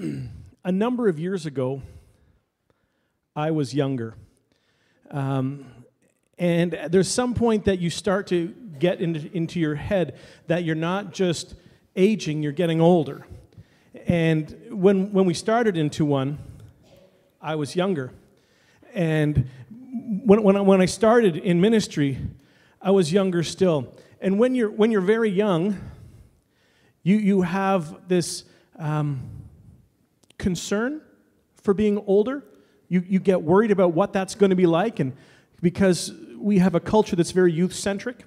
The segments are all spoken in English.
a number of years ago, I was younger. Um, and there's some point that you start to get into, into your head that you're not just aging, you're getting older. And when, when we started into one, I was younger. And when, when, I, when I started in ministry, I was younger still. And when you're, when you're very young, you, you have this um, concern for being older. You, you get worried about what that's going to be like. And because we have a culture that's very youth centric,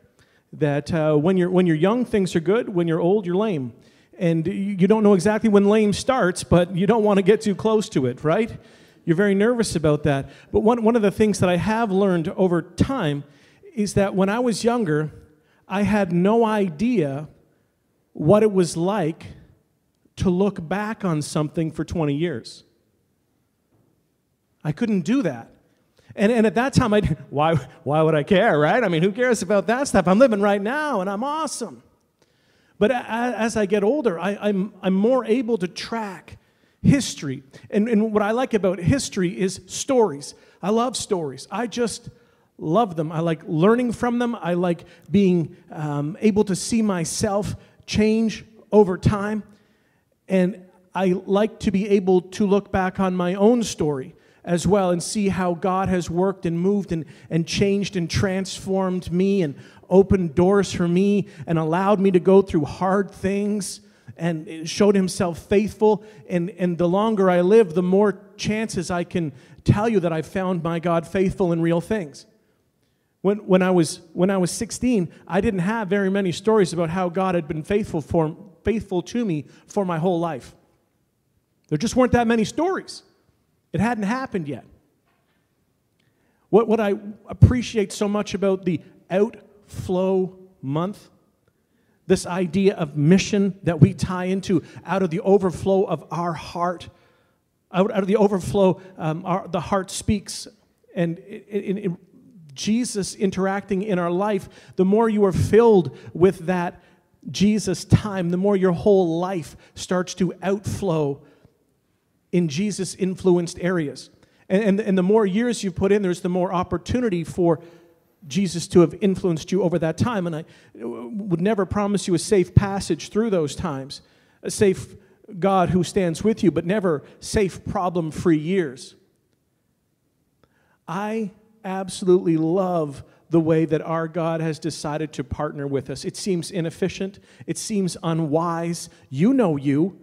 that uh, when, you're, when you're young, things are good. When you're old, you're lame. And you don't know exactly when lame starts, but you don't want to get too close to it, right? You're very nervous about that. But one, one of the things that I have learned over time is that when I was younger, I had no idea what it was like to look back on something for 20 years. I couldn't do that. And, and at that time, I why, why would I care, right? I mean, who cares about that stuff? I'm living right now and I'm awesome. But as I get older, I, I'm, I'm more able to track history. And, and what I like about history is stories. I love stories. I just love them. I like learning from them. I like being um, able to see myself change over time. And I like to be able to look back on my own story as well and see how God has worked and moved and, and changed and transformed me and opened doors for me and allowed me to go through hard things and showed himself faithful. And, and the longer I live, the more chances I can tell you that I've found my God faithful in real things. When, when, I was, when I was 16, I didn't have very many stories about how God had been faithful, for, faithful to me for my whole life. There just weren't that many stories. It hadn't happened yet. What, what I appreciate so much about the outflow month, this idea of mission that we tie into out of the overflow of our heart, out, out of the overflow, um, our, the heart speaks. And it, it, it, Jesus interacting in our life, the more you are filled with that Jesus time, the more your whole life starts to outflow in Jesus influenced areas. And, and, and the more years you've put in, there's the more opportunity for Jesus to have influenced you over that time. And I would never promise you a safe passage through those times, a safe God who stands with you, but never safe problem free years. I absolutely love the way that our God has decided to partner with us. It seems inefficient, it seems unwise. You know you.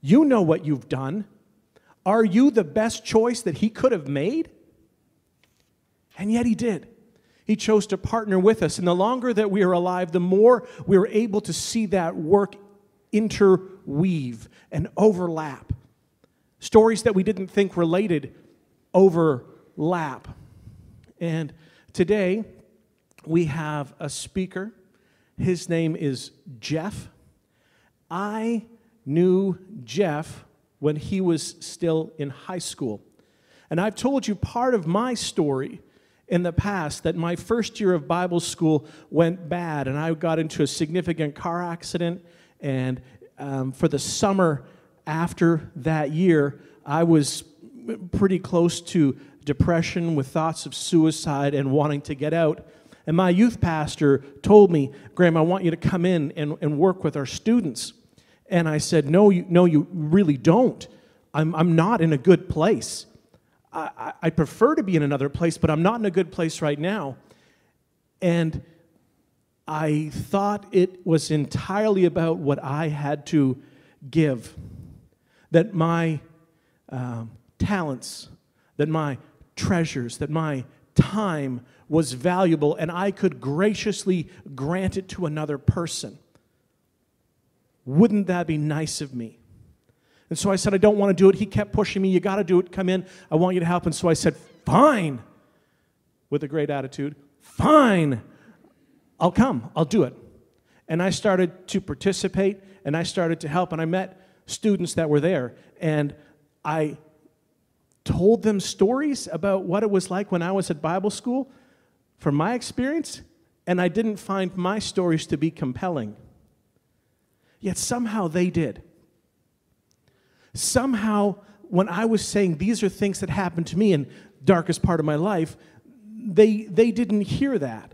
You know what you've done. Are you the best choice that he could have made? And yet he did. He chose to partner with us. And the longer that we are alive, the more we are able to see that work interweave and overlap. Stories that we didn't think related overlap. And today we have a speaker. His name is Jeff. I knew Jeff when he was still in high school. And I've told you part of my story in the past that my first year of Bible school went bad, and I got into a significant car accident. And um, for the summer after that year, I was pretty close to depression with thoughts of suicide and wanting to get out. And my youth pastor told me, Graham, I want you to come in and, and work with our students. And I said, No, you, no, you really don't. I'm, I'm not in a good place. I, I, prefer to be in another place, but I'm not in a good place right now. And I thought it was entirely about what I had to give. That my um, talents, that my treasures, that my time was valuable, and I could graciously grant it to another person. Wouldn't that be nice of me? And so I said, I don't want to do it. He kept pushing me. You got to do it. Come in. I want you to help. And so I said, Fine, with a great attitude. Fine, I'll come. I'll do it. And I started to participate and I started to help. And I met students that were there. And I told them stories about what it was like when I was at Bible school from my experience. And I didn't find my stories to be compelling. Yet somehow they did. Somehow, when I was saying these are things that happened to me in darkest part of my life, they, they didn't hear that.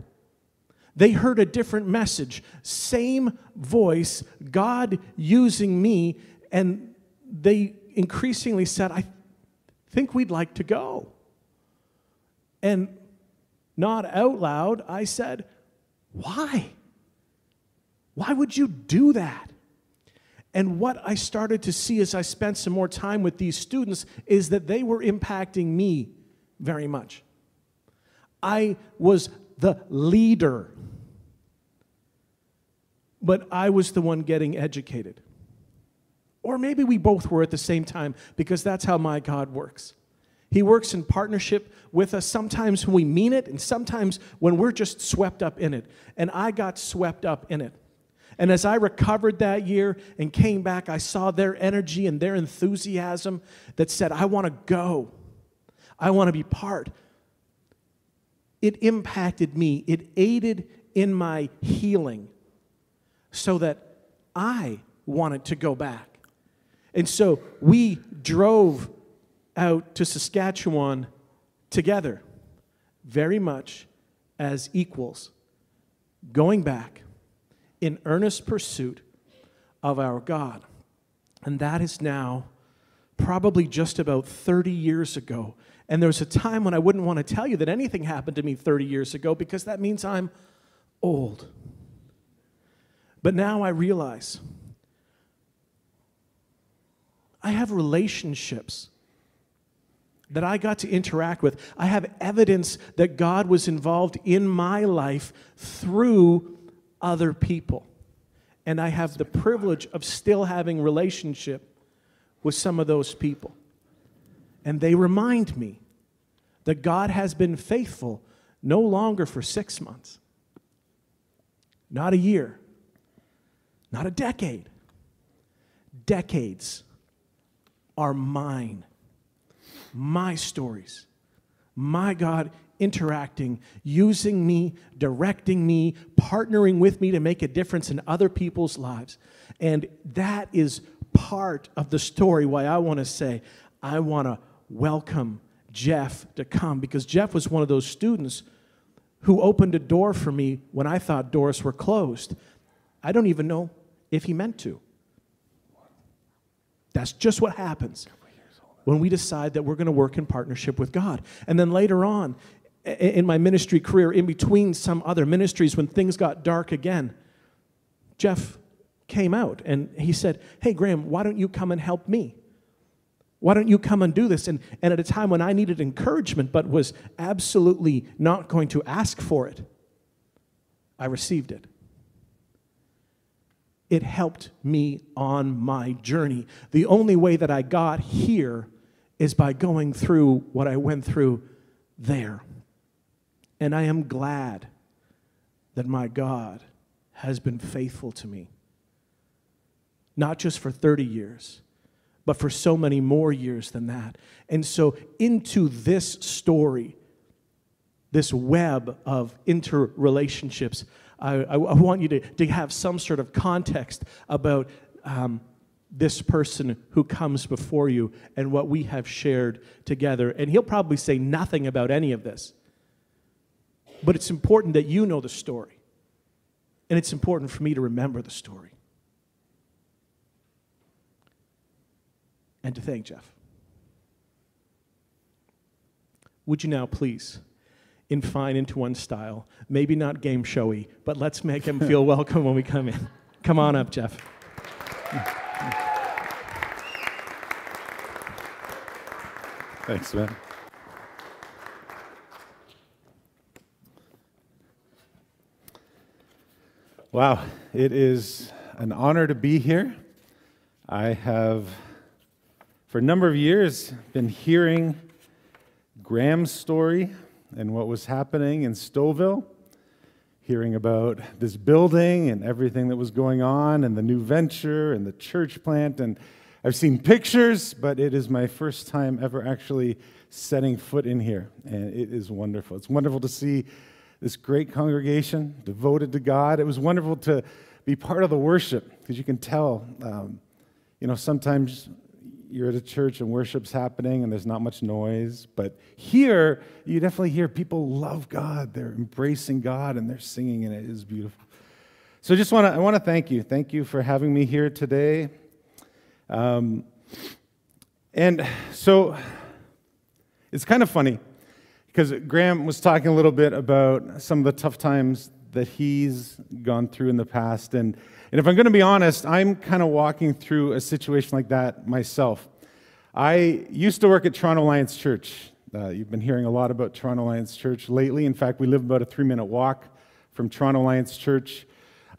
They heard a different message, same voice, God using me, and they increasingly said, I think we'd like to go. And not out loud, I said, Why? Why would you do that? And what I started to see as I spent some more time with these students is that they were impacting me very much. I was the leader, but I was the one getting educated. Or maybe we both were at the same time because that's how my God works. He works in partnership with us sometimes when we mean it and sometimes when we're just swept up in it. And I got swept up in it. And as I recovered that year and came back, I saw their energy and their enthusiasm that said, I want to go. I want to be part. It impacted me, it aided in my healing so that I wanted to go back. And so we drove out to Saskatchewan together, very much as equals, going back in earnest pursuit of our God. And that is now probably just about 30 years ago. And there was a time when I wouldn't want to tell you that anything happened to me 30 years ago because that means I'm old. But now I realize I have relationships that I got to interact with. I have evidence that God was involved in my life through other people. And I have the privilege of still having relationship with some of those people. And they remind me that God has been faithful no longer for six months, not a year, not a decade. Decades are mine, my stories. My God interacting, using me, directing me, partnering with me to make a difference in other people's lives. And that is part of the story why I want to say, I want to welcome Jeff to come because Jeff was one of those students who opened a door for me when I thought doors were closed. I don't even know if he meant to. That's just what happens when we decide that we're going to work in partnership with God. And then later on, in my ministry career, in between some other ministries, when things got dark again, Jeff came out and he said, Hey, Graham, why don't you come and help me? Why don't you come and do this? And, and at a time when I needed encouragement but was absolutely not going to ask for it, I received it. It helped me on my journey. The only way that I got here is by going through what I went through there. And I am glad that my God has been faithful to me. Not just for 30 years, but for so many more years than that. And so, into this story, this web of interrelationships, I, I, want you to, to have some sort of context about um, this person who comes before you and what we have shared together. And he'll probably say nothing about any of this. But it's important that you know the story. And it's important for me to remember the story. And to thank Jeff. Would you now please, in fine into one style, maybe not game showy, but let's make him feel welcome when we come in. Come on up, Jeff. Thanks, man. Wow, it is an honor to be here. I have, for a number of years, been hearing Graham's story and what was happening in Stouffville, hearing about this building and everything that was going on, and the new venture and the church plant. And I've seen pictures, but it is my first time ever actually setting foot in here, and it is wonderful. It's wonderful to see this great congregation devoted to God. It was wonderful to be part of the worship because you can tell, um, you know, sometimes you're at a church and worship's happening and there's not much noise. But here, you definitely hear people love God. They're embracing God and they're singing, and it is beautiful. So just want to I want to thank you. Thank you for having me here today. Um, and so it's kind of funny because Graham was talking a little bit about some of the tough times that he's gone through in the past. And, and if I'm going to be honest, I'm kind of walking through a situation like that myself. I used to work at Toronto Alliance Church. Uh, you've been hearing a lot about Toronto Alliance Church lately. In fact, we live about a three minute walk from Toronto Alliance Church.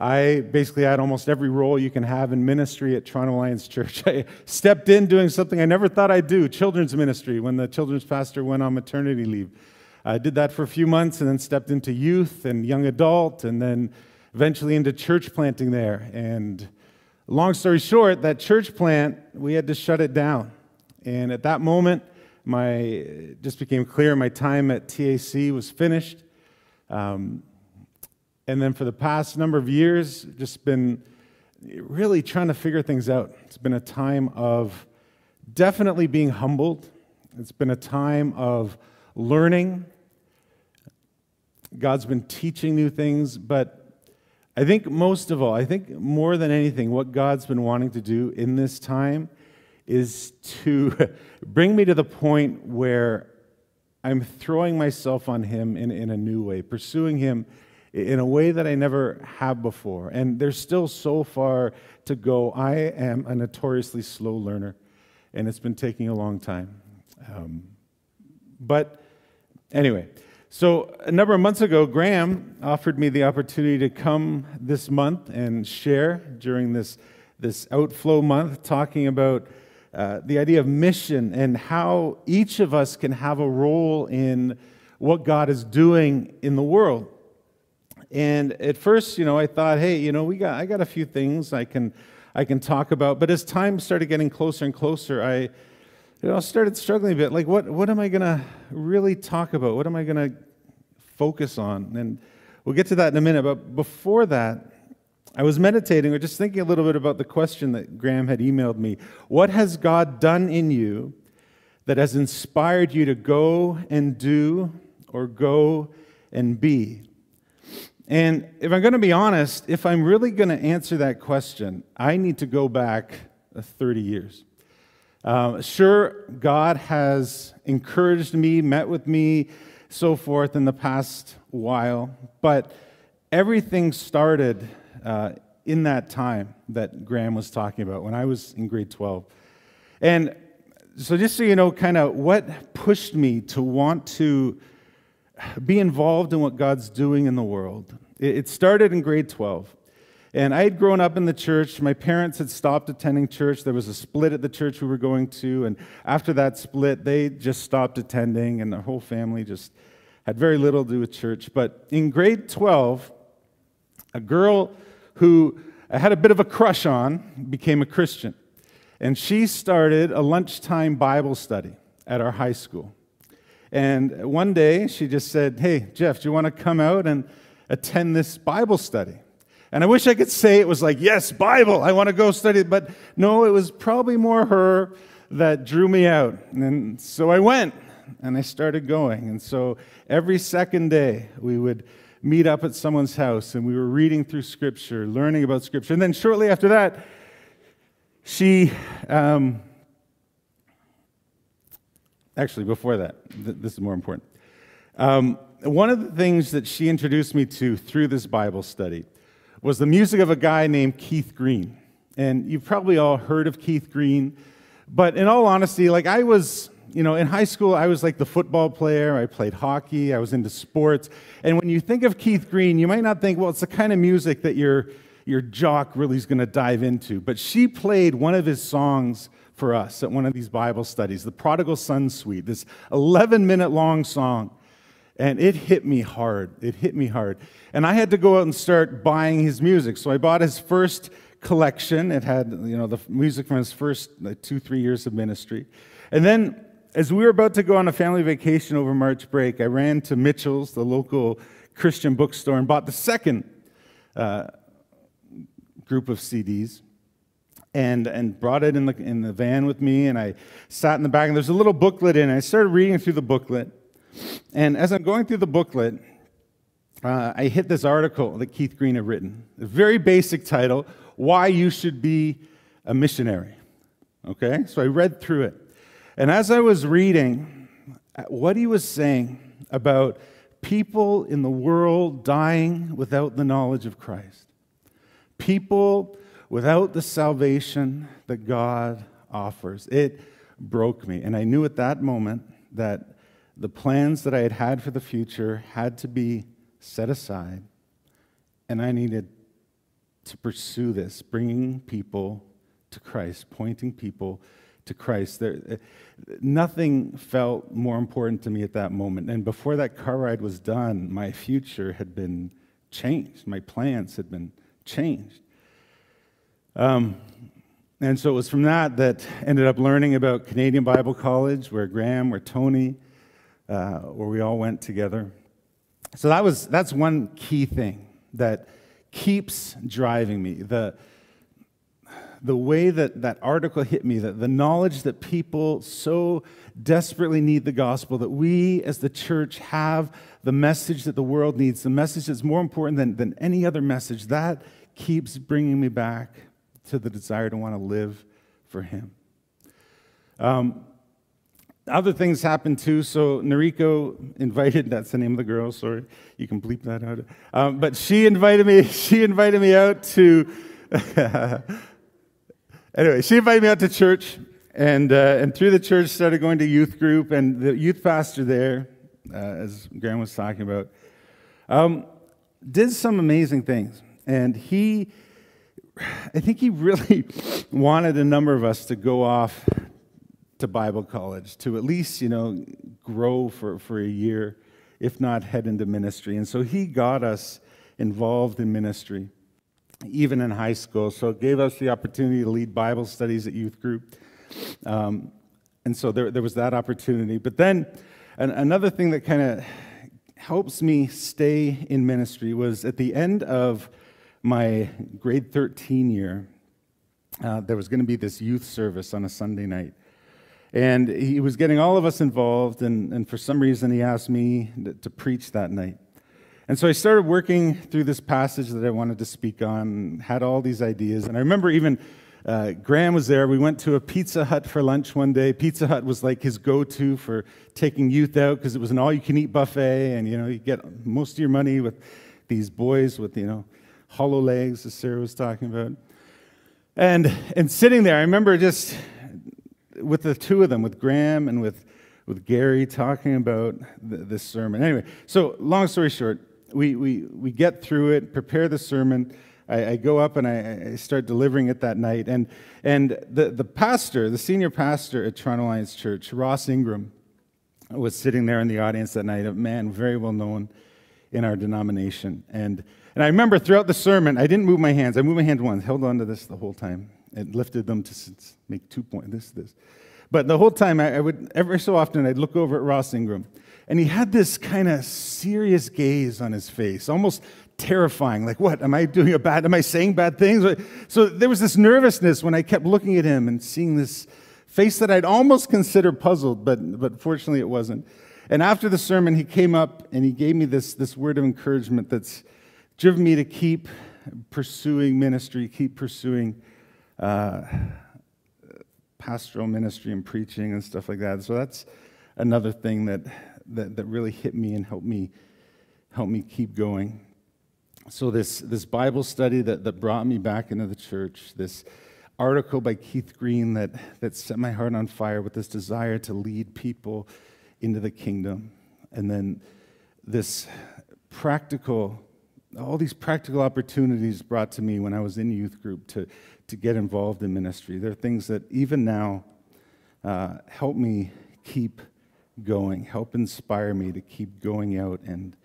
I basically had almost every role you can have in ministry at Toronto Alliance Church. I stepped in doing something I never thought I'd do children's ministry when the children's pastor went on maternity leave. I did that for a few months and then stepped into youth and young adult and then eventually into church planting there. And long story short, that church plant, we had to shut it down. And at that moment, my just became clear my time at TAC was finished. Um, and then for the past number of years, just been really trying to figure things out. It's been a time of definitely being humbled. It's been a time of learning. God's been teaching new things, but I think most of all, I think more than anything, what God's been wanting to do in this time is to bring me to the point where I'm throwing myself on Him in, in a new way, pursuing Him in a way that I never have before. And there's still so far to go. I am a notoriously slow learner, and it's been taking a long time. Um, but anyway, so a number of months ago, Graham offered me the opportunity to come this month and share during this, this outflow month, talking about uh, the idea of mission and how each of us can have a role in what God is doing in the world. And at first, you know, I thought, hey, you know, we got I got a few things I can I can talk about. But as time started getting closer and closer, I I started struggling a bit. Like, what what am I gonna really talk about? What am I gonna focus on? And we'll get to that in a minute. But before that, I was meditating or just thinking a little bit about the question that Graham had emailed me. What has God done in you that has inspired you to go and do or go and be? And if I'm going to be honest, if I'm really going to answer that question, I need to go back uh, 30 years. Um, sure, God has encouraged me, met with me, so forth in the past while, but everything started uh, in that time that Graham was talking about when I was in grade 12. And so, just so you know, kind of what pushed me to want to be involved in what God's doing in the world. It started in grade 12. And I had grown up in the church. My parents had stopped attending church. There was a split at the church we were going to. And after that split, they just stopped attending, and the whole family just had very little to do with church. But in grade 12, a girl who I had a bit of a crush on became a Christian. And she started a lunchtime Bible study at our high school. And one day she just said, Hey, Jeff, do you want to come out and attend this Bible study? And I wish I could say it was like, Yes, Bible, I want to go study. But no, it was probably more her that drew me out. And so I went and I started going. And so every second day we would meet up at someone's house and we were reading through Scripture, learning about Scripture. And then shortly after that, she um, Actually, before that, th- this is more important. Um, one of the things that she introduced me to through this Bible study was the music of a guy named Keith Green. And you've probably all heard of Keith Green. But in all honesty, like I was, you know, in high school, I was like the football player. I played hockey. I was into sports. And when you think of Keith Green, you might not think, well, it's the kind of music that your, your jock really is going to dive into. But she played one of his songs for us at one of these Bible studies, the Prodigal Son Suite, this 11 minute long song. And it hit me hard. It hit me hard. And I had to go out and start buying his music. So I bought his first collection. It had, you know, the music from his first like, two, three years of ministry. And then as we were about to go on a family vacation over March break, I ran to Mitchell's, the local Christian bookstore, and bought the second uh, group of CDs. and, and brought it in the, in the van with me. And I sat in the back, and there's a little booklet in it. I started reading through the booklet. And as I'm going through the booklet, uh, I hit this article that Keith Green had written. A very basic title Why You Should Be a Missionary. Okay? So I read through it. And as I was reading, uh, what he was saying about people in the world dying without the knowledge of Christ, people without the salvation that God offers, it broke me. And I knew at that moment that the plans that I had had for the future had to be set aside, and I needed to pursue this, bringing people to Christ, pointing people to Christ. There, nothing felt more important to me at that moment. And before that car ride was done, my future had been changed. My plans had been changed. Um, and so it was from that that ended up learning about Canadian Bible College, where Graham, where Tony, uh, where we all went together. So that was that's one key thing that keeps driving me. The the way that that article hit me, that the knowledge that people so desperately need the gospel, that we as the church have the message that the world needs, the message that's more important than, than any other message, that keeps bringing me back to the desire to want to live for Him. Um, other things happened too. So Nariko invited, that's the name of the girl, sorry. You can bleep that out. Um, but she invited me, she invited me out to, anyway, she invited me out to church. And, uh, and through the church, started going to youth group. And the youth pastor there, uh, as Graham was talking about, um, did some amazing things. And he, I think he really wanted a number of us to go off to Bible college, to at least, you know, grow for, for a year, if not head into ministry. And so he got us involved in ministry, even in high school. So it gave us the opportunity to lead Bible studies at youth group. Um, and so there, there was that opportunity. But then an, another thing that kind of helps me stay in ministry was at the end of my grade 13 year, uh, there was going to be this youth service on a Sunday night. And he was getting all of us involved, and, and for some reason, he asked me to, preach that night. And so I started working through this passage that I wanted to speak on, had all these ideas. And I remember even uh, Graham was there. We went to a Pizza Hut for lunch one day. Pizza Hut was like his go to for taking youth out because it was an all you can eat buffet. And, you know, you get most of your money with these boys with, you know, hollow legs, as Sarah was talking about. And, and sitting there, I remember just with the two of them, with Graham and with, with Gary, talking about the, this sermon. Anyway, so long story short, we, we, we get through it, prepare the sermon. I, I go up and I, I, start delivering it that night. And, and the, the pastor, the senior pastor at Toronto Alliance Church, Ross Ingram, was sitting there in the audience that night, a man very well known in our denomination. And, and I remember throughout the sermon, I didn't move my hands. I moved my hand once, held on to this the whole time and lifted them to make two points, this, this. But the whole time, I, I would, every so often, I'd look over at Ross Ingram, and he had this kind of serious gaze on his face, almost terrifying. Like, what? Am I doing a bad, am I saying bad things? So there was this nervousness when I kept looking at him and seeing this face that I'd almost consider puzzled, but, but fortunately it wasn't. And after the sermon, he came up and he gave me this, this word of encouragement that's driven me to keep pursuing ministry, keep pursuing uh, pastoral ministry and preaching and stuff like that. So that's another thing that, that, that really hit me and helped me, help me keep going. So this, this Bible study that, that brought me back into the church, this article by Keith Green that, that set my heart on fire with this desire to lead people into the kingdom. And then this practical, all these practical opportunities brought to me when I was in youth group to, to get involved in ministry. There are things that even now uh, help me keep going, help inspire me to keep going out and,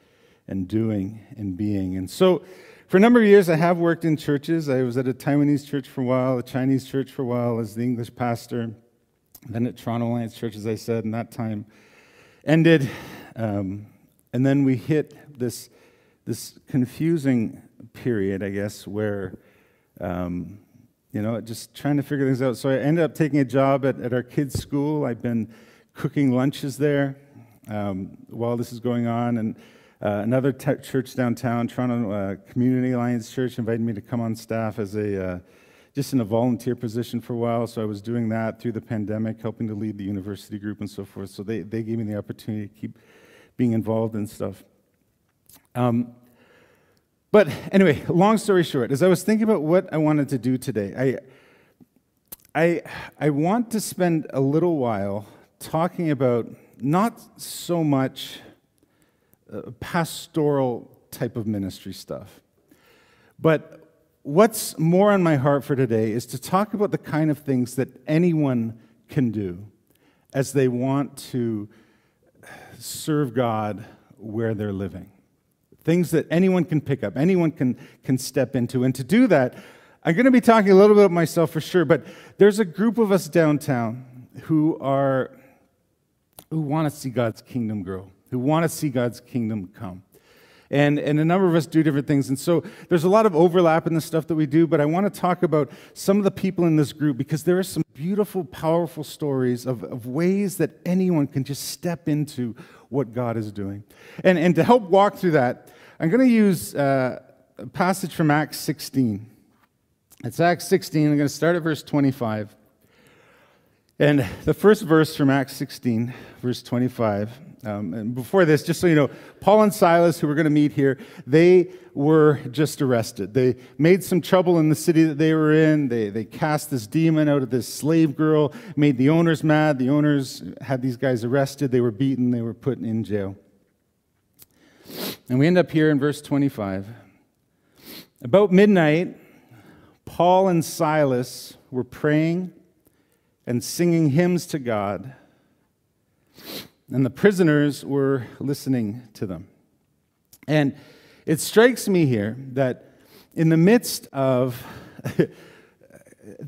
and doing and being. And so, for a number of years, I have worked in churches. I was at a Taiwanese church for a while, a Chinese church for a while as the English pastor, then at Toronto Alliance Church, as I said, and that time ended. Um, and then we hit this, this confusing period, I guess, where um, you know, just trying to figure things out. So I ended up taking a job at, at our kids' school. I've been cooking lunches there um, while this is going on. And uh, another church downtown, Toronto uh, Community Alliance Church, invited me to come on staff as a uh, just in a volunteer position for a while. So I was doing that through the pandemic, helping to lead the university group and so forth. So they, they gave me the opportunity to keep being involved in stuff. Um, but anyway, long story short, as I was thinking about what I wanted to do today, I, I, I want to spend a little while talking about not so much uh, pastoral type of ministry stuff, but what's more on my heart for today is to talk about the kind of things that anyone can do as they want to serve God where they're living. Things that anyone can pick up, anyone can, can step into. And to do that, I'm going to be talking a little bit about myself for sure, but there's a group of us downtown who are who want to see God's kingdom grow, who want to see God's kingdom come. And, and a number of us do different things. And so there's a lot of overlap in the stuff that we do, but I want to talk about some of the people in this group because there are some beautiful, powerful stories of, of ways that anyone can just step into what God is doing. And, and to help walk through that, I'm going to use uh, a passage from Acts 16. It's Acts 16. I'm going to start at verse 25. And the first verse from Acts 16, verse 25. Um, and before this, just so you know, Paul and Silas, who we're going to meet here, they were just arrested. They made some trouble in the city that they were in. They, they cast this demon out of this slave girl, made the owners mad. The owners had these guys arrested. They were beaten. They were put in jail. And we end up here in verse 25. About midnight, Paul and Silas were praying and singing hymns to God, and the prisoners were listening to them. And it strikes me here that in the midst of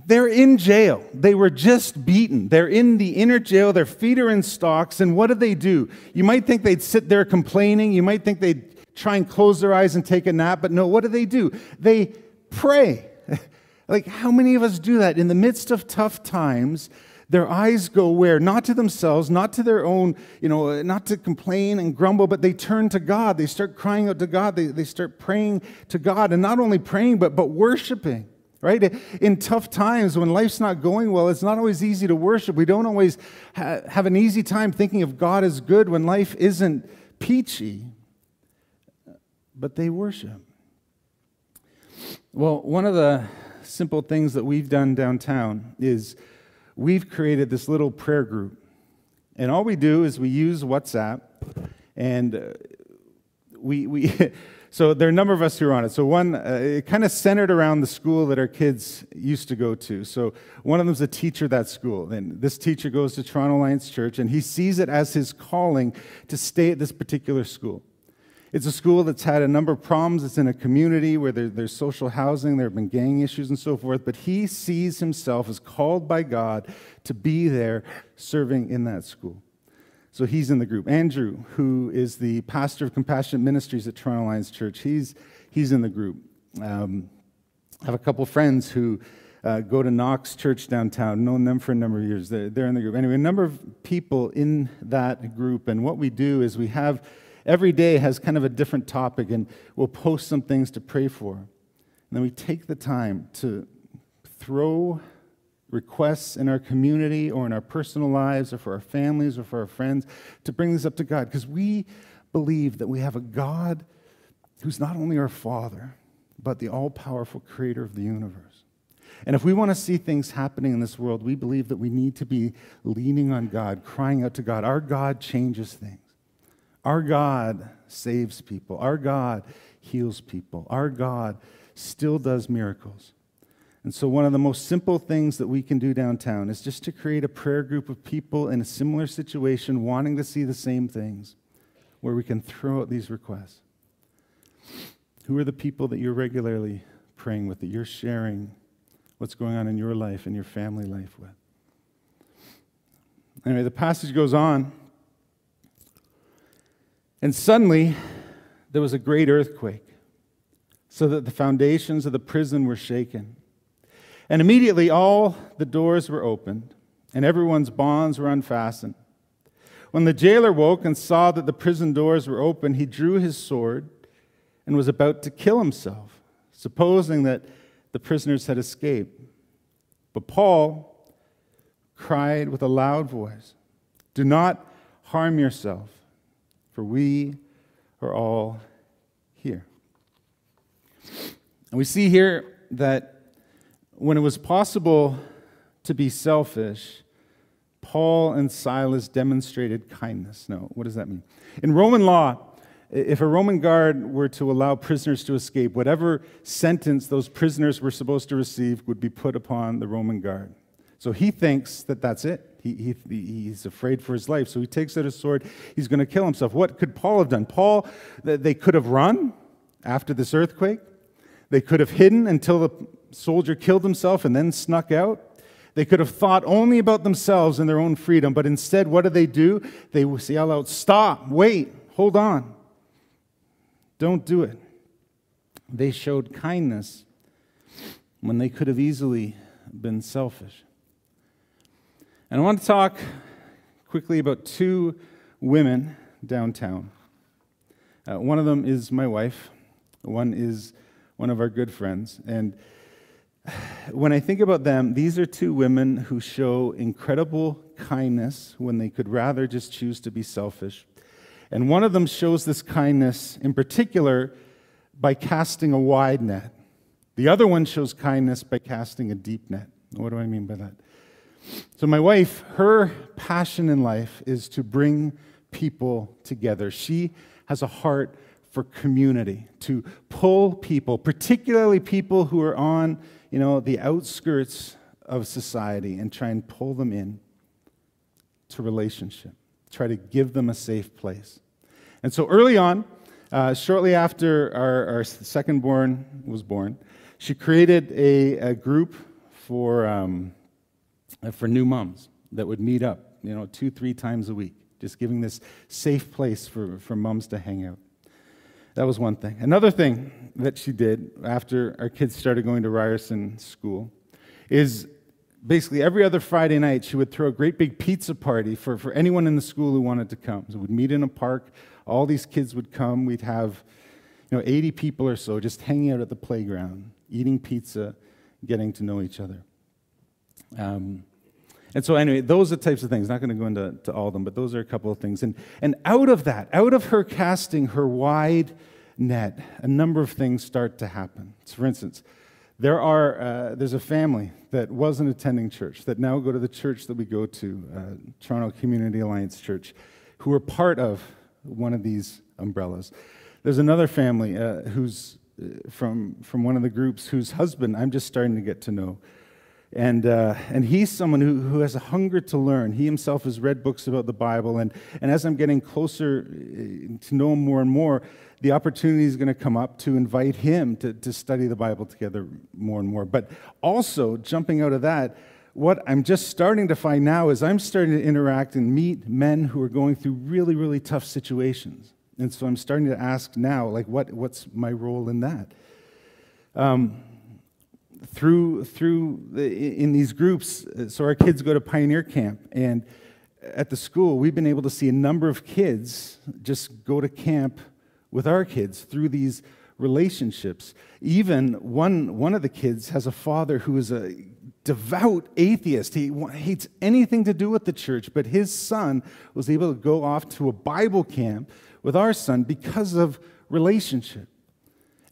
they're in jail. They were just beaten. They're in the inner jail. Their feet are in stocks. And what do they do? You might think they'd sit there complaining. You might think they'd try and close their eyes and take a nap. But no, what do they do? They pray. like, how many of us do that? In the midst of tough times, their eyes go where? Not to themselves, not to their own, you know, not to complain and grumble, but they turn to God. They start crying out to God. They, they start praying to God. And not only praying, but, but worshiping right? In tough times when life's not going well, it's not always easy to worship. We don't always ha- have an easy time thinking of God as good when life isn't peachy, but they worship. Well, one of the simple things that we've done downtown is we've created this little prayer group. And all we do is we use WhatsApp and uh, we, we So there are a number of us who are on it. So one, uh, it kind of centered around the school that our kids used to go to. So one of them is a teacher at that school. And this teacher goes to Toronto Alliance Church, and he sees it as his calling to stay at this particular school. It's a school that's had a number of problems. It's in a community where there, there's social housing, there have been gang issues and so forth, but he sees himself as called by God to be there serving in that school. So he's in the group. Andrew, who is the pastor of Compassionate Ministries at Toronto Alliance Church, he's, he's in the group. Um, I have a couple friends who uh, go to Knox Church downtown, known them for a number of years. They're, they're in the group. Anyway, a number of people in that group. And what we do is we have, every day has kind of a different topic, and we'll post some things to pray for. And then we take the time to throw requests in our community or in our personal lives or for our families or for our friends to bring this up to God because we believe that we have a God who's not only our Father, but the all powerful creator of the universe. And if we want to see things happening in this world, we believe that we need to be leaning on God, crying out to God. Our God changes things. Our God saves people. Our God heals people. Our God still does miracles. And so, one of the most simple things that we can do downtown is just to create a prayer group of people in a similar situation wanting to see the same things where we can throw out these requests. Who are the people that you're regularly praying with, that you're sharing what's going on in your life and your family life with? Anyway, the passage goes on. And suddenly, there was a great earthquake, so that the foundations of the prison were shaken. And immediately all the doors were opened, and everyone's bonds were unfastened. When the jailer woke and saw that the prison doors were open, he drew his sword and was about to kill himself, supposing that the prisoners had escaped. But Paul cried with a loud voice, Do not harm yourself, for we are all here. And we see here that when it was possible to be selfish, Paul and Silas demonstrated kindness. No, what does that mean? In Roman law, if a Roman guard were to allow prisoners to escape, whatever sentence those prisoners were supposed to receive would be put upon the Roman guard. So he thinks that that's it. He, he, he's afraid for his life. So he takes out his sword. He's going to kill himself. What could Paul have done? Paul, they could have run after this earthquake. They could have hidden until the soldier killed himself and then snuck out. They could have thought only about themselves and their own freedom, but instead, what do they do? They yell out, Stop, wait, hold on. Don't do it. They showed kindness when they could have easily been selfish. And I want to talk quickly about two women downtown. Uh, one of them is my wife, one is one of our good friends. And when I think about them, these are two women who show incredible kindness when they could rather just choose to be selfish. And one of them shows this kindness in particular by casting a wide net. The other one shows kindness by casting a deep net. What do I mean by that? So, my wife, her passion in life is to bring people together. She has a heart for community, to pull people, particularly people who are on you know, the outskirts of society, and try and pull them in to relationship, try to give them a safe place. And so early on, uh, shortly after our, our, second born was born, she created a, a group for. Um, for new moms that would meet up, you know, two, three times a week, just giving this safe place for, for moms to hang out. That was one thing. Another thing that she did after our kids started going to Ryerson School is basically every other Friday night she would throw a great big pizza party for, for anyone in the school who wanted to come. So we'd meet in a park, all these kids would come, we'd have you know, 80 people or so just hanging out at the playground, eating pizza, getting to know each other. Um, and so, anyway, those are the types of things. Not going to go into to all of them, but those are a couple of things. And, and out of that, out of her casting her wide net, a number of things start to happen. So for instance, there are, uh, there's a family that wasn't attending church that now go to the church that we go to, uh, Toronto Community Alliance Church, who are part of one of these umbrellas. There's another family uh, who's uh, from, from one of the groups whose husband I'm just starting to get to know. And, uh, and he's someone who, who has a hunger to learn. He himself has read books about the Bible. And, and as I'm getting closer uh, to know him more and more, the opportunity is going to come up to invite him to, to study the Bible together more and more. But also, jumping out of that, what I'm just starting to find now is I'm starting to interact and meet men who are going through really, really tough situations. And so I'm starting to ask now, like, what, what's my role in that? Um, through, through the, in these groups. So our kids go to Pioneer Camp, and at the school, we've been able to see a number of kids just go to camp with our kids through these relationships. Even one, one of the kids has a father who is a devout atheist. He hates anything to do with the church, but his son was able to go off to a Bible camp with our son because of relationship.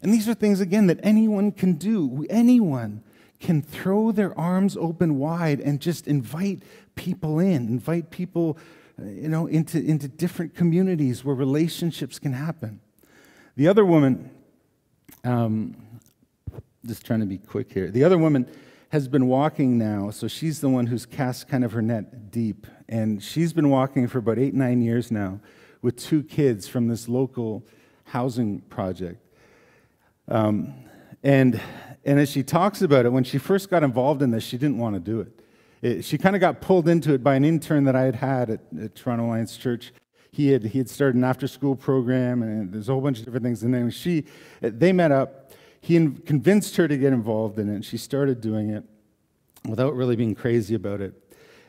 And these are things, again, that anyone can do. Anyone can throw their arms open wide and just invite people in, invite people uh, you know, into, into different communities where relationships can happen. The other woman, um, just trying to be quick here, the other woman has been walking now, so she's the one who's cast kind of her net deep. And she's been walking for about eight, nine years now with two kids from this local housing project. Um, and, and as she talks about it, when she first got involved in this, she didn't want to do it. it she kind of got pulled into it by an intern that I had had at, at Toronto Alliance Church. He had, he had started an after school program, and there's a whole bunch of different things. And then she, they met up. He convinced her to get involved in it, and she started doing it. without really being crazy about it.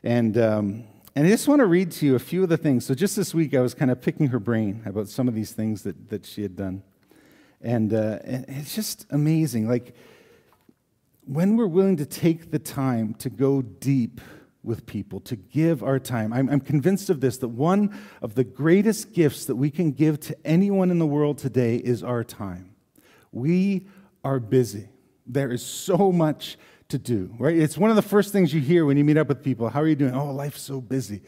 And, um, and I just want to read to you a few of the things. So, just this week, I was kind of picking her brain about some of these things that, that she had done. And, uh, and it's just amazing. Like, when we're willing to take the time to go deep with people, to give our time, I'm, I'm convinced of this that one of the greatest gifts that we can give to anyone in the world today is our time. We are busy. There is so much to do, right? It's one of the first things you hear when you meet up with people. How are you doing? Oh, life's so busy.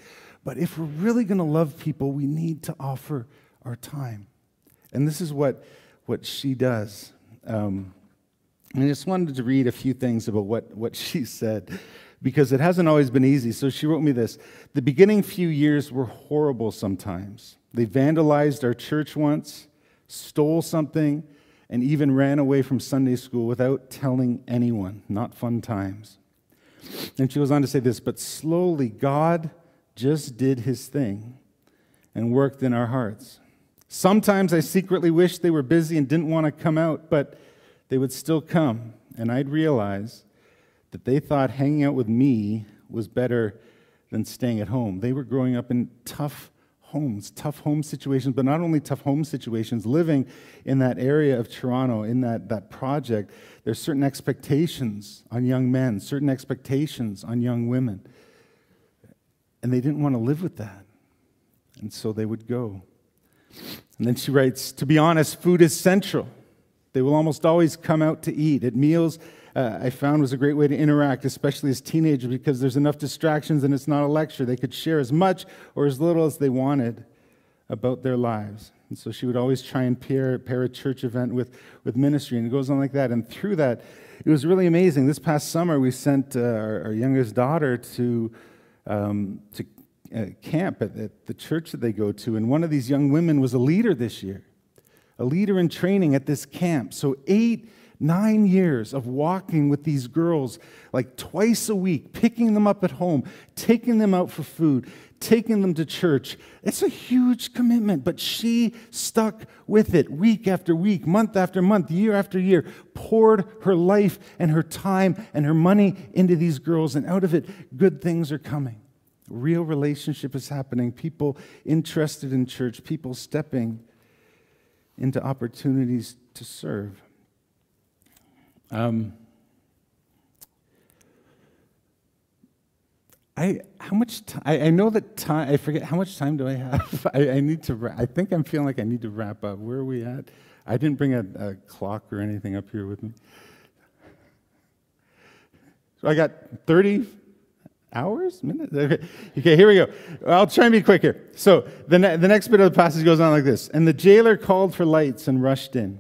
But if we're really going to love people, we need to offer our time. And this is what, what she does. Um, and I just wanted to read a few things about what, what she said because it hasn't always been easy. So she wrote me this The beginning few years were horrible sometimes. They vandalized our church once, stole something, and even ran away from Sunday school without telling anyone. Not fun times. And she goes on to say this But slowly, God just did his thing and worked in our hearts. Sometimes I secretly wished they were busy and didn't want to come out, but they would still come, and I'd realize that they thought hanging out with me was better than staying at home. They were growing up in tough homes, tough home situations, but not only tough home situations, living in that area of Toronto, in that, that project, there's certain expectations on young men, certain expectations on young women. And they didn't want to live with that. And so they would go. And then she writes To be honest, food is central. They will almost always come out to eat. At meals, uh, I found was a great way to interact, especially as teenagers, because there's enough distractions and it's not a lecture. They could share as much or as little as they wanted about their lives. And so she would always try and pair, pair a church event with, with ministry, and it goes on like that. And through that, it was really amazing. This past summer, we sent uh, our, our, youngest daughter to, um, to uh, camp at, at the church that they go to, and one of these young women was a leader this year, a leader in training at this camp. So, eight Nine years of walking with these girls like twice a week, picking them up at home, taking them out for food, taking them to church. It's a huge commitment, but she stuck with it week after week, month after month, year after year, poured her life and her time and her money into these girls, and out of it, good things are coming. Real relationship is happening, people interested in church, people stepping into opportunities to serve. Um, I how much time? I, I, know that time. I forget how much time do I have. I, I need to. I think I'm feeling like I need to wrap up. Where are we at? I didn't bring a, a clock or anything up here with me. So I got 30 hours, minutes. Okay, here we go. I'll try and be quick here. So the, ne- the next bit of the passage goes on like this: And the jailer called for lights and rushed in.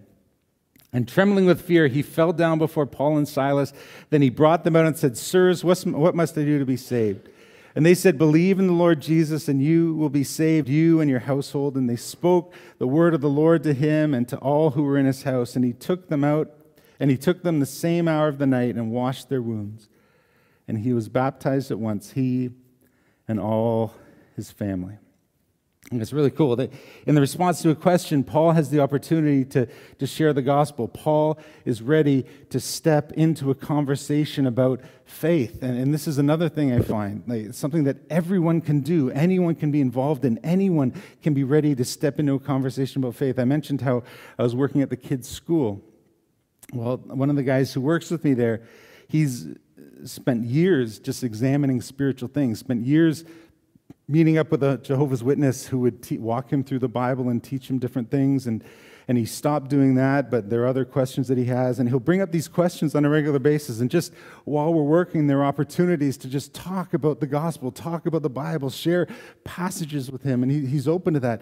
And trembling with fear, he fell down before Paul and Silas. Then he brought them out and said, Sirs, what must I do to be saved? And they said, Believe in the Lord Jesus, and you will be saved, you and your household. And they spoke the word of the Lord to him and to all who were in his house. And he took them out, and he took them the same hour of the night and washed their wounds. And he was baptized at once, he and all his family. And it's really cool that in the response to a question, Paul has the opportunity to, to share the gospel. Paul is ready to step into a conversation about faith. And, and this is another thing I find like, something that everyone can do. Anyone can be involved in, anyone can be ready to step into a conversation about faith. I mentioned how I was working at the kids' school. Well, one of the guys who works with me there, he's spent years just examining spiritual things, spent years meeting up with a Jehovah's Witness who would te- walk him through the Bible and teach him different things. And, and he stopped doing that, but there are other questions that he has. And he'll bring up these questions on a regular basis. And just while we're working, there are opportunities to just talk about the gospel, talk about the Bible, share passages with him. And he, he's open to that.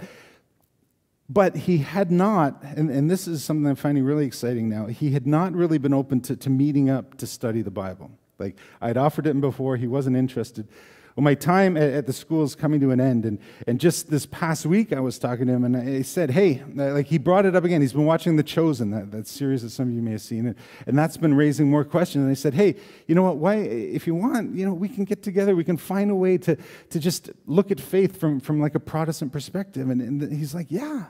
But he had not, and, and this is something I'm finding really exciting now, he had not really been open to, to meeting up to study the Bible. Like I'd offered it before, he wasn't interested. Well, my time at, at, the school is coming to an end. And, and just this past week, I was talking to him and I said, hey, like he brought it up again. He's been watching The Chosen, that, that series that some of you may have seen. And, and that's been raising more questions. And I said, hey, you know what? Why, if you want, you know, we can get together. We can find a way to, to just look at faith from, from like a Protestant perspective. And, and he's like, yeah.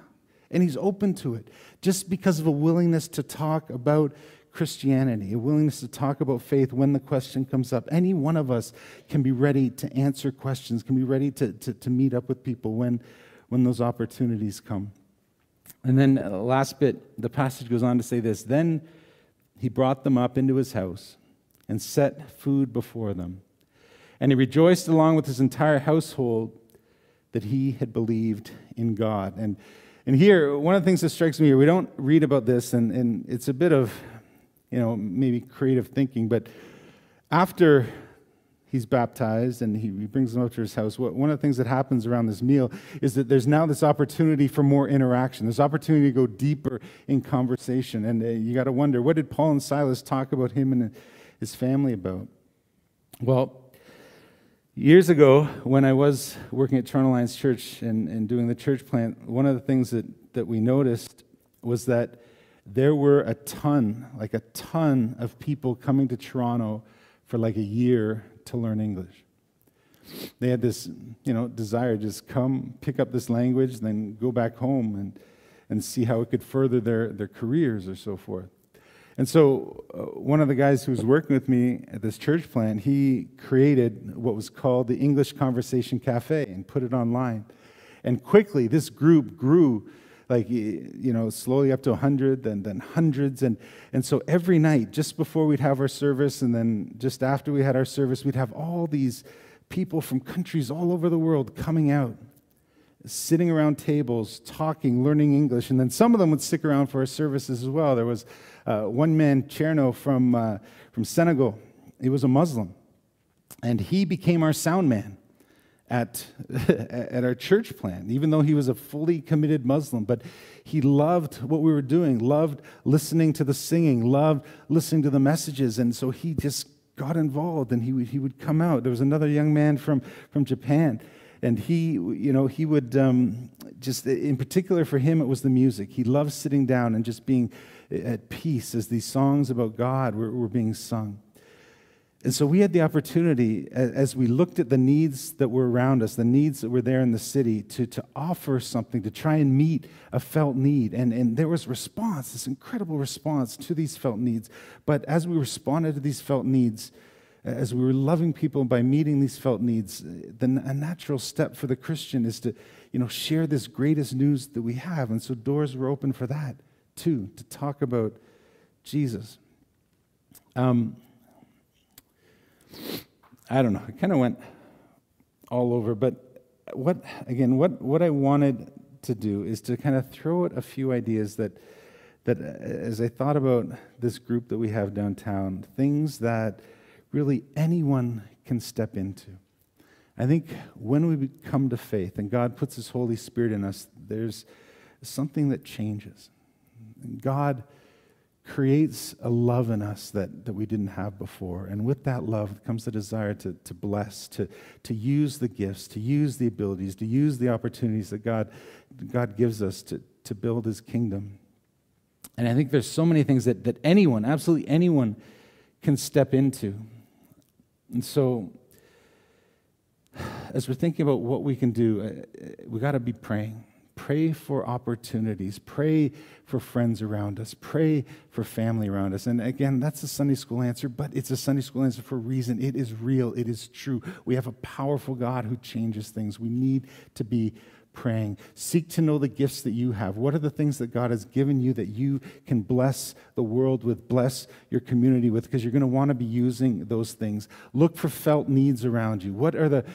And he's open to it just because of a willingness to talk about Christianity, a willingness to talk about faith when the question comes up. Any one of us can be ready to answer questions, can be ready to, to, to meet up with people when, when those opportunities come. And then, uh, last bit, the passage goes on to say this Then he brought them up into his house and set food before them. And he rejoiced along with his entire household that he had believed in God. And, and here, one of the things that strikes me here, we don't read about this, and, and it's a bit of, you know, maybe creative thinking, but after he's baptized and he, brings them up to his house, one of the things that happens around this meal is that there's now this opportunity for more interaction. There's opportunity to go deeper in conversation. And uh, you got to wonder, what did Paul and Silas talk about him and his family about? Well, years ago, when I was working at Toronto Alliance Church and, and doing the church plant, one of the things that, that we noticed was that there were a ton, like a ton of people coming to Toronto for like a year to learn English. They had this, you know, desire just come pick up this language, then go back home and, and see how it could further their, their careers or so forth. And so, uh, one of the guys who was working with me at this church plant, he created what was called the English Conversation Cafe and put it online. And quickly, this group grew like you know slowly up to 100 then then hundreds. And and so every night just before we'd have our service and then just after we had our service we'd have all these people from countries all over the world coming out sitting around tables talking learning english. And then some of them would stick around for our services as well. There was uh, one man cherno from uh, from senegal. He was a muslim. And he became our sound man at, at our church plant, even though he was a fully committed Muslim. But he loved what we were doing, loved listening to the singing, loved listening to the messages. And so he just got involved and he would, he would come out. There was another young man from, from Japan. And he, you know, he would um, just, in particular for him, it was the music. He loved sitting down and just being at peace as these songs about God were, were being sung. And so we had the opportunity, as we looked at the needs that were around us, the needs that were there in the city, to, to offer something, to try and meet a felt need. And, and there was response, this incredible response to these felt needs. But as we responded to these felt needs, as we were loving people by meeting these felt needs, then a natural step for the Christian is to, you know, share this greatest news that we have. And so doors were open for that too, to talk about Jesus. Um, I don't know. I kind of went all over, but what again? What what I wanted to do is to kind of throw out a few ideas that that uh, as I thought about this group that we have downtown, things that really anyone can step into. I think when we come to faith and God puts His Holy Spirit in us, there's something that changes. God creates a love in us that, that we didn't have before. And with that love comes the desire to, to bless, to, to use the gifts, to use the abilities, to use the opportunities that God, God gives us to, to build his kingdom. And I think there's so many things that, that anyone, absolutely anyone, can step into. And so, as we're thinking about what we can do, uh, we got to be praying. Pray for opportunities. Pray for friends around us. Pray for family around us. And again, that's a Sunday school answer, but it's a Sunday school answer for a reason. It is real, it is true. We have a powerful God who changes things. We need to be praying. Seek to know the gifts that you have. What are the things that God has given you that you can bless the world with, bless your community with? Because you're going to want to be using those things. Look for felt needs around you. What are the,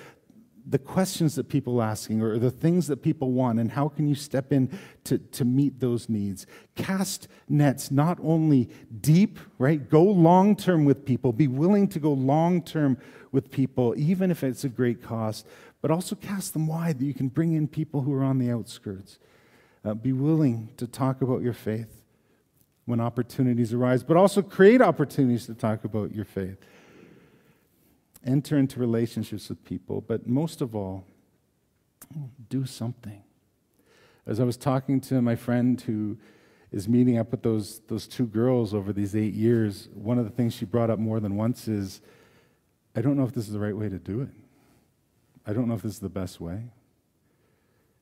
the questions that people are asking or the things that people want and how can you step in to, to meet those needs. Cast nets not only deep right? Go long term with people. Be willing to go long term with people even if it's a great cost but also cast them wide that you can bring in people who are on the outskirts. Uh, be willing to talk about your faith when opportunities arise but also create opportunities to talk about your faith enter into relationships with people, but most of all, do something. As I was talking to my friend who is meeting up with those, those two girls over these eight years, one of the things she brought up more than once is I don't know if this is the right way to do it. I don't know if this is the best way.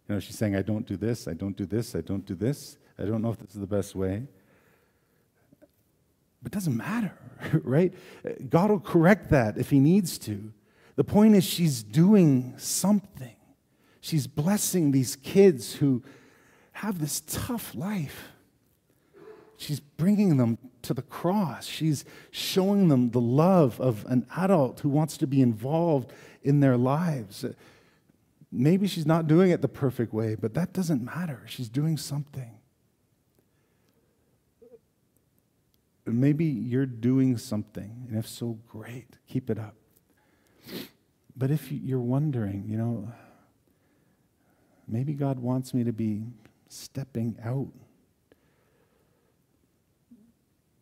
You know, she's saying, I don't do this, I don't do this, I don't do this. I don't know if this is the best way. But it doesn't matter, right? God will correct that if He needs to. The point is, she's doing something. She's blessing these kids who have this tough life. She's bringing them to the cross. She's showing them the love of an adult who wants to be involved in their lives. Maybe she's not doing it the perfect way, but that doesn't matter. She's doing something. Maybe you're doing something, and if so, great. Keep it up. But if you're wondering, you know, maybe God wants me to be stepping out.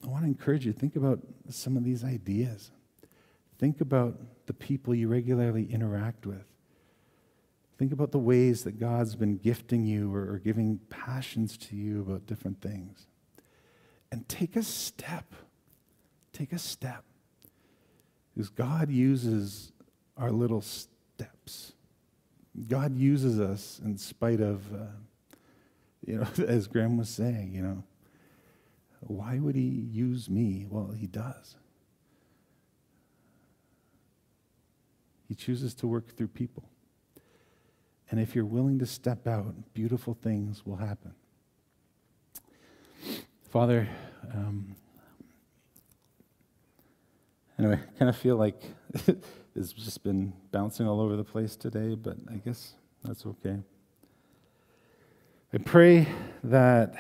I want to encourage you think about some of these ideas. Think about the people you regularly interact with. Think about the ways that God's been gifting you or, or giving passions to you about different things and take a step. Take a step. Because God uses our little steps. God uses us in spite of, uh, you know, as Graham was saying, you know, why would he use me? Well, he does. He chooses to work through people. And if you're willing to step out, beautiful things will happen. Father, um, anyway, I kind of feel like it's just been bouncing all over the place today, but I guess that's okay. I pray that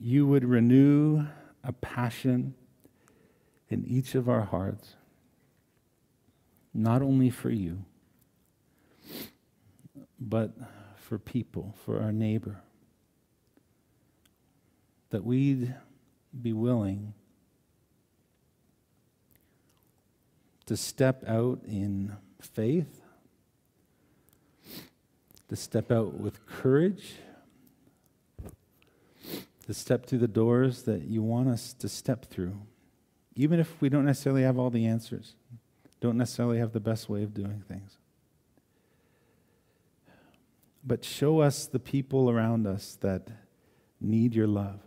you would renew a passion in each of our hearts, not only for you, but for people, for our neighbor that we'd be willing to step out in faith, to step out with courage, to step through the doors that you want us to step through, even if we don't necessarily have all the answers, don't necessarily have the best way of doing things. But show us the people around us that need your love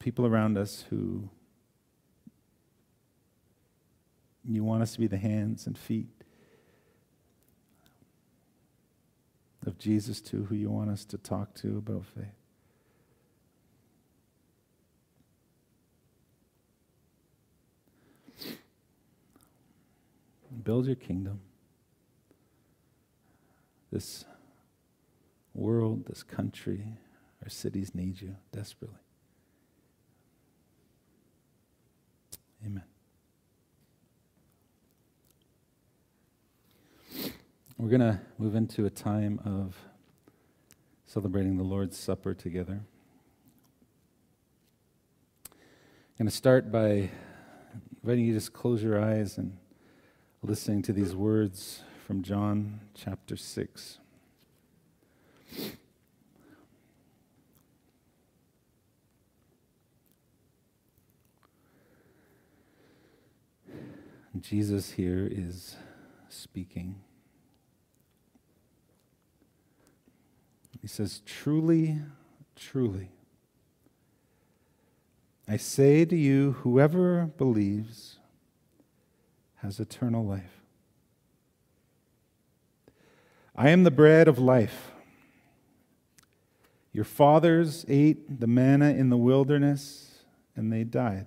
people around us who you want us to be the hands and feet of Jesus to, who you want us to talk to about faith. Build your kingdom. This world, this country, our cities need you desperately. Amen. We're going to move into a time of celebrating the Lord's Supper together. I'm going to start by inviting you to just close your eyes and listening to these words from John chapter 6. Jesus here is speaking. He says, Truly, truly, I say to you, whoever believes has eternal life. I am the bread of life. Your fathers ate the manna in the wilderness, and they died.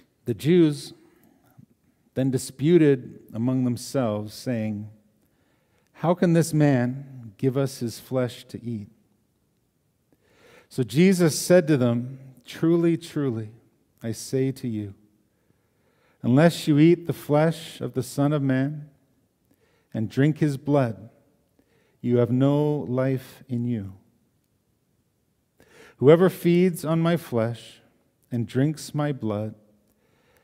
The Jews then disputed among themselves, saying, How can this man give us his flesh to eat? So Jesus said to them, Truly, truly, I say to you, unless you eat the flesh of the Son of Man and drink his blood, you have no life in you. Whoever feeds on my flesh and drinks my blood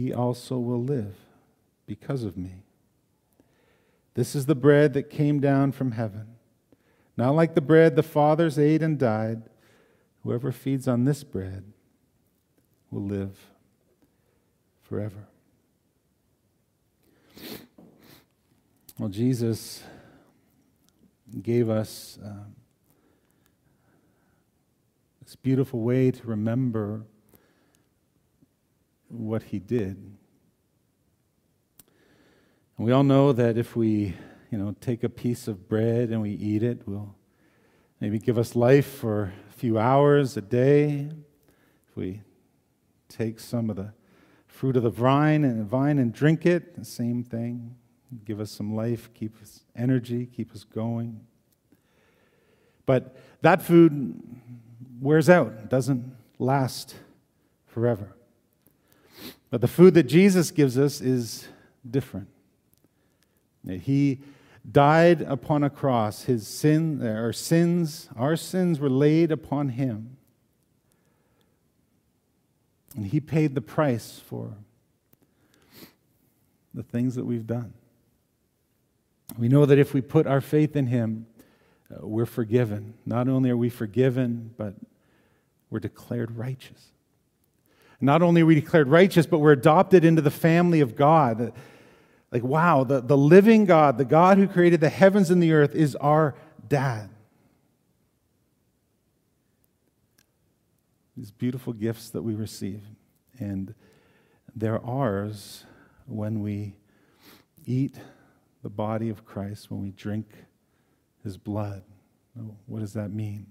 he also will live because of me. This is the bread that came down from heaven. Not like the bread the fathers ate and died. Whoever feeds on this bread will live forever. Well, Jesus gave us uh, this beautiful way to remember what he did. And we all know that if we, you know, take a piece of bread and we eat it, will maybe give us life for a few hours a day. If we take some of the fruit of the vine and vine and drink it, the same thing. Give us some life, keep us energy, keep us going. But that food wears out, doesn't last forever. But the food that Jesus gives us is different. He died upon a cross. His sin, our sins, our sins were laid upon him. And He paid the price for the things that we've done. We know that if we put our faith in Him, uh, we're forgiven. Not only are we forgiven, but we're declared righteous. Not only are we declared righteous, but we're adopted into the family of God. Like, wow, the, the living God, the God who created the heavens and the earth, is our dad. these beautiful gifts that we receive. And they're ours when we eat the body of Christ, when we drink his blood. What does that mean?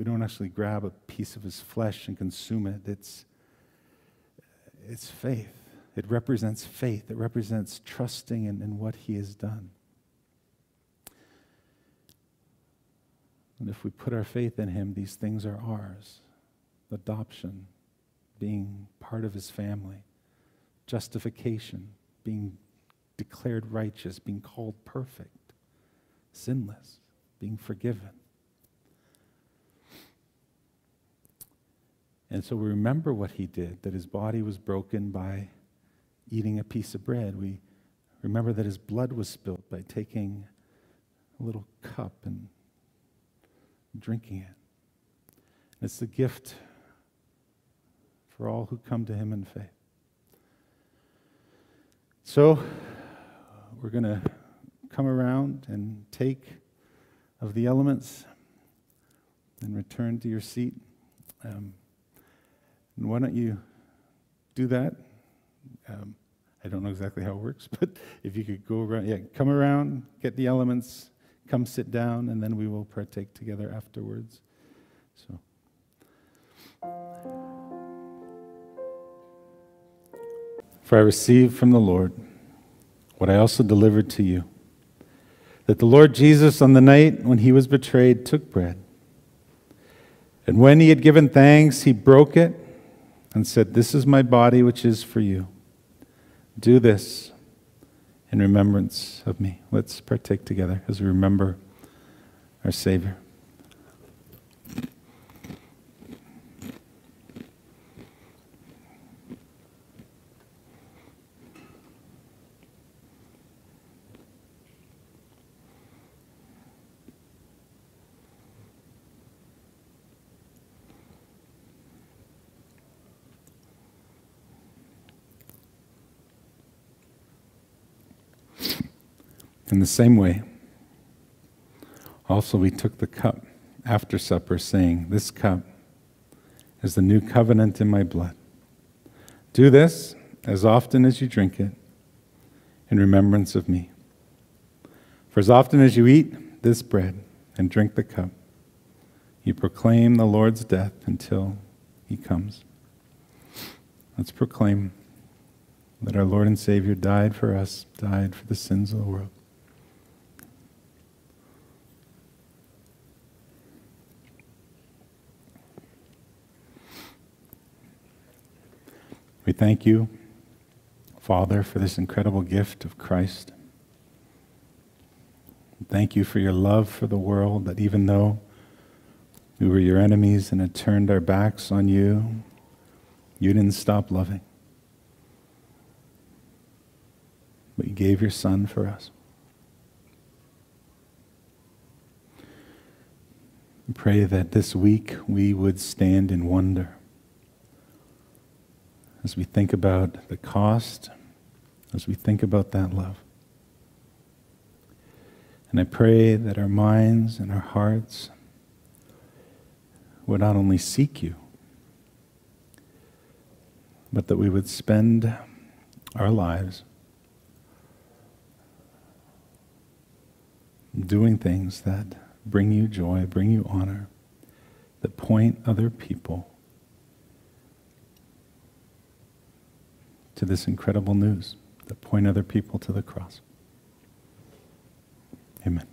We don't actually grab a piece of his flesh and consume it. It's, it's faith. It represents faith. It represents trusting in, in what he has done. And if we put our faith in Him, these things are ours adoption, being part of His family, justification, being declared righteous, being called perfect, sinless, being forgiven. And so we remember what he did, that his body was broken by eating a piece of bread. We remember that his blood was spilt by taking a little cup and drinking it. And It's the gift for all who come to Him in faith. So, we're going to come around and take of the elements and return to your seat. Um, and why don't you do that? Um, I don't know exactly how it works, but if you could go around, yeah, come around, get the elements, Come sit down, and then we will partake together afterwards. So. For I received from the Lord what I also delivered to you that the Lord Jesus, on the night when he was betrayed, took bread. And when he had given thanks, he broke it and said, This is my body, which is for you. Do this in remembrance of me. Let's partake together as we remember our Savior. In the same way, also we took the cup after supper, saying, This cup is the new covenant in my blood. Do this as often as you drink it in remembrance of me. For as often as you eat this bread and drink the cup, You proclaim the Lord's death until he comes. Let's proclaim that our Lord and Savior died for us, died for the sins of the world. Thank you, Father, for this incredible gift of Christ. Thank you for your love for the world, that even though we were your enemies and had turned our backs on you, you didn't stop loving. But you gave your Son for us. I pray that this week we would stand in wonder as we think about the cost, as we think about that love. And I pray that our minds and our hearts would not only seek you, but that we would spend our lives doing things that bring you joy, bring you honor, that point other people to this incredible news, that point other people to the cross. Amen.